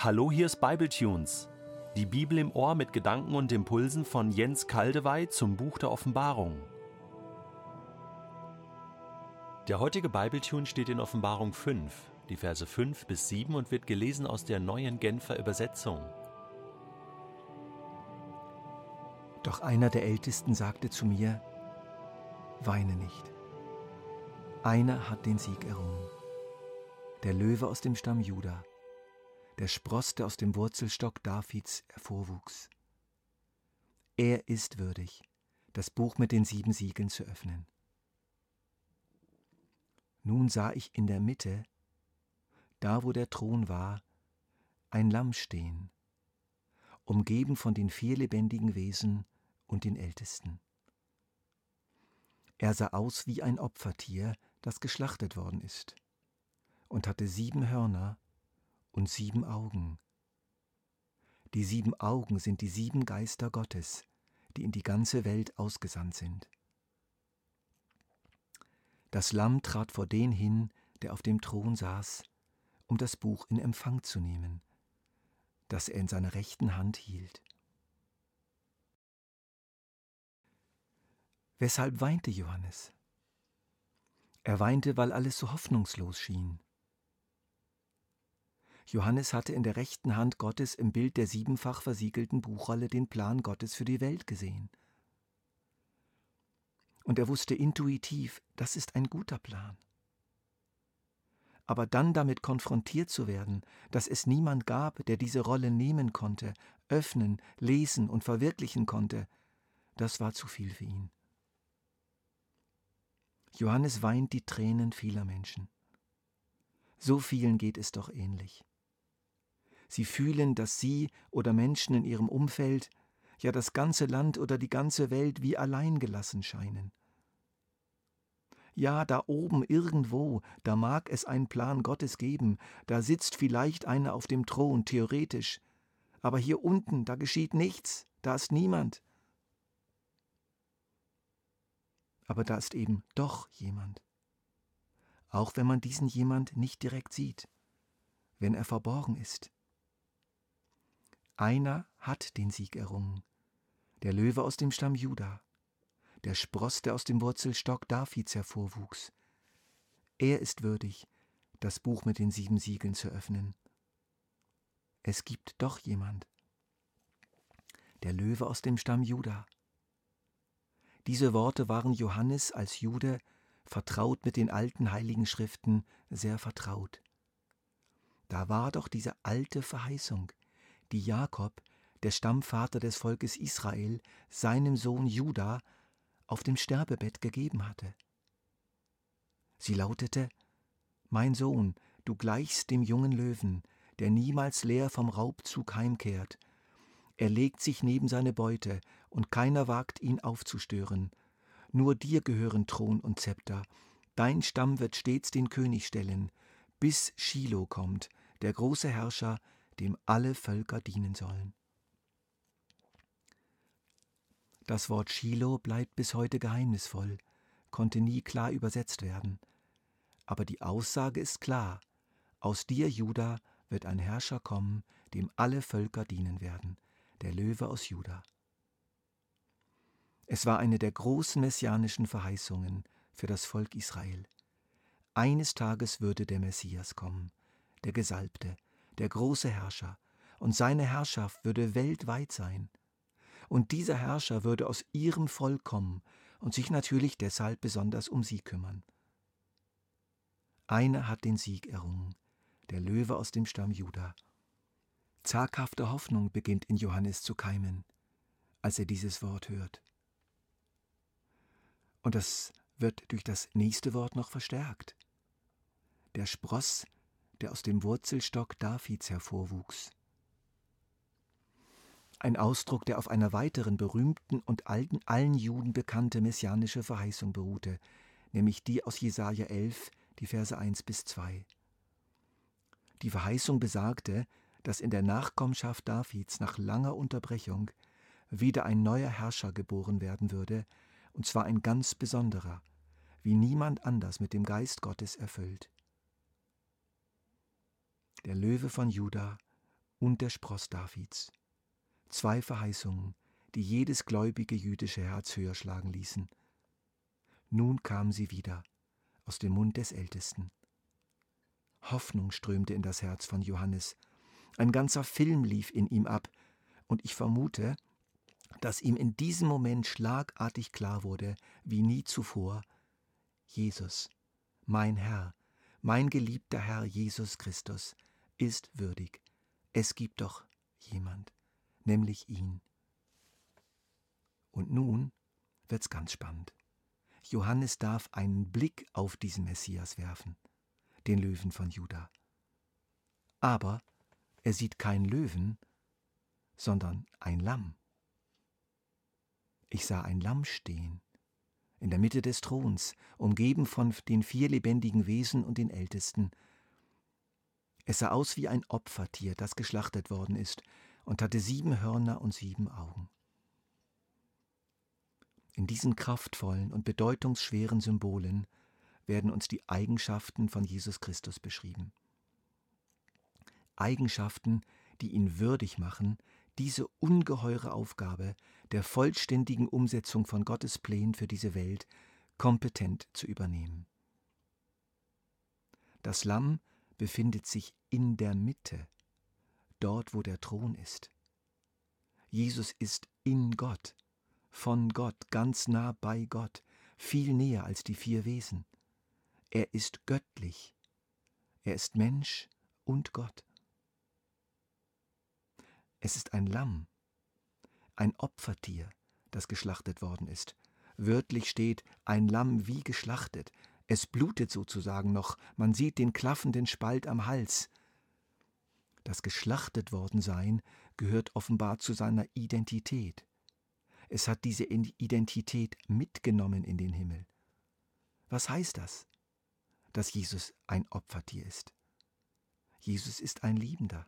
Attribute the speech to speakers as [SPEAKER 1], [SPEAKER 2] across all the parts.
[SPEAKER 1] Hallo, hier ist Bibletunes. Die Bibel im Ohr mit Gedanken und Impulsen von Jens Kaldewey zum Buch der Offenbarung. Der heutige Bibletune steht in Offenbarung 5, die Verse 5 bis 7 und wird gelesen aus der neuen Genfer Übersetzung.
[SPEAKER 2] Doch einer der Ältesten sagte zu mir, Weine nicht. Einer hat den Sieg errungen. Der Löwe aus dem Stamm Juda, der Spross, der aus dem Wurzelstock Davids hervorwuchs. Er ist würdig, das Buch mit den sieben Siegeln zu öffnen. Nun sah ich in der Mitte, da wo der Thron war, ein Lamm stehen, umgeben von den vier lebendigen Wesen und den Ältesten. Er sah aus wie ein Opfertier, das geschlachtet worden ist, und hatte sieben Hörner und sieben Augen. Die sieben Augen sind die sieben Geister Gottes, die in die ganze Welt ausgesandt sind. Das Lamm trat vor den hin, der auf dem Thron saß, um das Buch in Empfang zu nehmen, das er in seiner rechten Hand hielt. Weshalb weinte Johannes? Er weinte, weil alles so hoffnungslos schien. Johannes hatte in der rechten Hand Gottes im Bild der siebenfach versiegelten Buchrolle den Plan Gottes für die Welt gesehen. Und er wusste intuitiv, das ist ein guter Plan. Aber dann damit konfrontiert zu werden, dass es niemand gab, der diese Rolle nehmen konnte, öffnen, lesen und verwirklichen konnte, das war zu viel für ihn. Johannes weint die Tränen vieler Menschen. So vielen geht es doch ähnlich. Sie fühlen, dass sie oder Menschen in ihrem Umfeld, ja das ganze Land oder die ganze Welt wie allein gelassen scheinen. Ja, da oben irgendwo, da mag es einen Plan Gottes geben, da sitzt vielleicht einer auf dem Thron, theoretisch, aber hier unten, da geschieht nichts, da ist niemand. aber da ist eben doch jemand. Auch wenn man diesen jemand nicht direkt sieht, wenn er verborgen ist. Einer hat den Sieg errungen, der Löwe aus dem Stamm Juda, der Spross, der aus dem Wurzelstock Davids hervorwuchs. Er ist würdig, das Buch mit den sieben Siegeln zu öffnen. Es gibt doch jemand. Der Löwe aus dem Stamm Juda, diese Worte waren Johannes als Jude, vertraut mit den alten heiligen Schriften, sehr vertraut. Da war doch diese alte Verheißung, die Jakob, der Stammvater des Volkes Israel, seinem Sohn Juda auf dem Sterbebett gegeben hatte. Sie lautete Mein Sohn, du gleichst dem jungen Löwen, der niemals leer vom Raubzug heimkehrt, er legt sich neben seine Beute, und keiner wagt ihn aufzustören. Nur dir gehören Thron und Zepter. Dein Stamm wird stets den König stellen, bis Shiloh kommt, der große Herrscher, dem alle Völker dienen sollen. Das Wort Shiloh bleibt bis heute geheimnisvoll, konnte nie klar übersetzt werden. Aber die Aussage ist klar: Aus dir, Juda, wird ein Herrscher kommen, dem alle Völker dienen werden der Löwe aus Juda. Es war eine der großen messianischen Verheißungen für das Volk Israel. Eines Tages würde der Messias kommen, der Gesalbte, der große Herrscher, und seine Herrschaft würde weltweit sein. Und dieser Herrscher würde aus ihrem Volk kommen und sich natürlich deshalb besonders um sie kümmern. Einer hat den Sieg errungen, der Löwe aus dem Stamm Juda, Zaghafte Hoffnung beginnt in Johannes zu keimen, als er dieses Wort hört. Und das wird durch das nächste Wort noch verstärkt. Der Spross, der aus dem Wurzelstock Davids hervorwuchs. Ein Ausdruck, der auf einer weiteren berühmten und alten, allen Juden bekannte messianische Verheißung beruhte, nämlich die aus Jesaja 11, die Verse 1 bis 2. Die Verheißung besagte, dass in der Nachkommenschaft Davids nach langer Unterbrechung wieder ein neuer Herrscher geboren werden würde, und zwar ein ganz besonderer, wie niemand anders mit dem Geist Gottes erfüllt. Der Löwe von Juda und der Spross Davids. Zwei Verheißungen, die jedes gläubige jüdische Herz höher schlagen ließen. Nun kamen sie wieder aus dem Mund des Ältesten. Hoffnung strömte in das Herz von Johannes. Ein ganzer Film lief in ihm ab, und ich vermute, dass ihm in diesem Moment schlagartig klar wurde, wie nie zuvor, Jesus, mein Herr, mein geliebter Herr Jesus Christus, ist würdig. Es gibt doch jemand, nämlich ihn. Und nun wird's ganz spannend. Johannes darf einen Blick auf diesen Messias werfen, den Löwen von Juda. Aber er sieht keinen Löwen, sondern ein Lamm. Ich sah ein Lamm stehen, in der Mitte des Throns, umgeben von den vier lebendigen Wesen und den Ältesten. Es sah aus wie ein Opfertier, das geschlachtet worden ist, und hatte sieben Hörner und sieben Augen. In diesen kraftvollen und bedeutungsschweren Symbolen werden uns die Eigenschaften von Jesus Christus beschrieben. Eigenschaften, die ihn würdig machen, diese ungeheure Aufgabe der vollständigen Umsetzung von Gottes Plänen für diese Welt kompetent zu übernehmen. Das Lamm befindet sich in der Mitte, dort wo der Thron ist. Jesus ist in Gott, von Gott, ganz nah bei Gott, viel näher als die vier Wesen. Er ist göttlich, er ist Mensch und Gott. Es ist ein Lamm, ein Opfertier, das geschlachtet worden ist. Wörtlich steht ein Lamm wie geschlachtet. Es blutet sozusagen noch, man sieht den klaffenden Spalt am Hals. Das geschlachtet worden sein gehört offenbar zu seiner Identität. Es hat diese Identität mitgenommen in den Himmel. Was heißt das? Dass Jesus ein Opfertier ist. Jesus ist ein Liebender.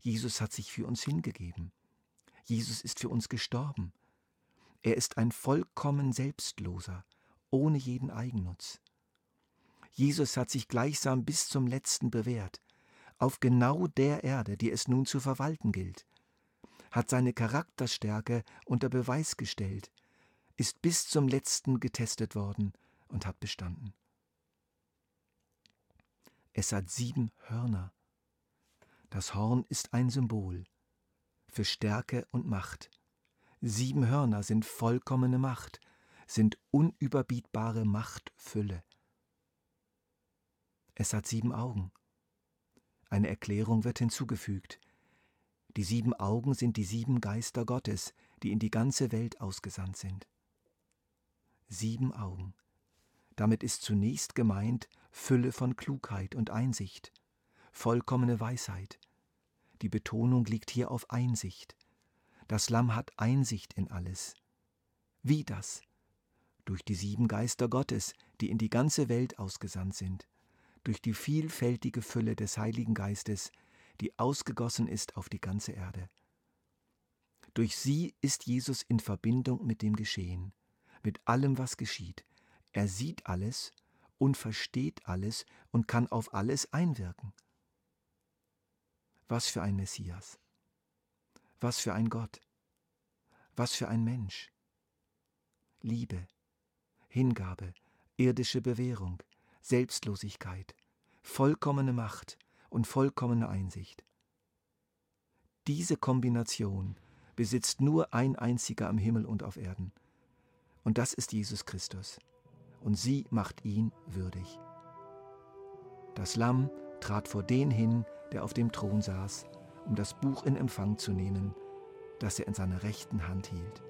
[SPEAKER 2] Jesus hat sich für uns hingegeben. Jesus ist für uns gestorben. Er ist ein vollkommen Selbstloser, ohne jeden Eigennutz. Jesus hat sich gleichsam bis zum letzten bewährt, auf genau der Erde, die es nun zu verwalten gilt, hat seine Charakterstärke unter Beweis gestellt, ist bis zum letzten getestet worden und hat bestanden. Es hat sieben Hörner, das Horn ist ein Symbol für Stärke und Macht. Sieben Hörner sind vollkommene Macht, sind unüberbietbare Machtfülle. Es hat sieben Augen. Eine Erklärung wird hinzugefügt. Die sieben Augen sind die sieben Geister Gottes, die in die ganze Welt ausgesandt sind. Sieben Augen. Damit ist zunächst gemeint Fülle von Klugheit und Einsicht, vollkommene Weisheit. Die Betonung liegt hier auf Einsicht. Das Lamm hat Einsicht in alles. Wie das? Durch die sieben Geister Gottes, die in die ganze Welt ausgesandt sind, durch die vielfältige Fülle des Heiligen Geistes, die ausgegossen ist auf die ganze Erde. Durch sie ist Jesus in Verbindung mit dem Geschehen, mit allem, was geschieht. Er sieht alles und versteht alles und kann auf alles einwirken. Was für ein Messias. Was für ein Gott. Was für ein Mensch. Liebe, Hingabe, irdische Bewährung, Selbstlosigkeit, vollkommene Macht und vollkommene Einsicht. Diese Kombination besitzt nur ein einziger am Himmel und auf Erden. Und das ist Jesus Christus. Und sie macht ihn würdig. Das Lamm trat vor den hin, der auf dem Thron saß, um das Buch in Empfang zu nehmen, das er in seiner rechten Hand hielt.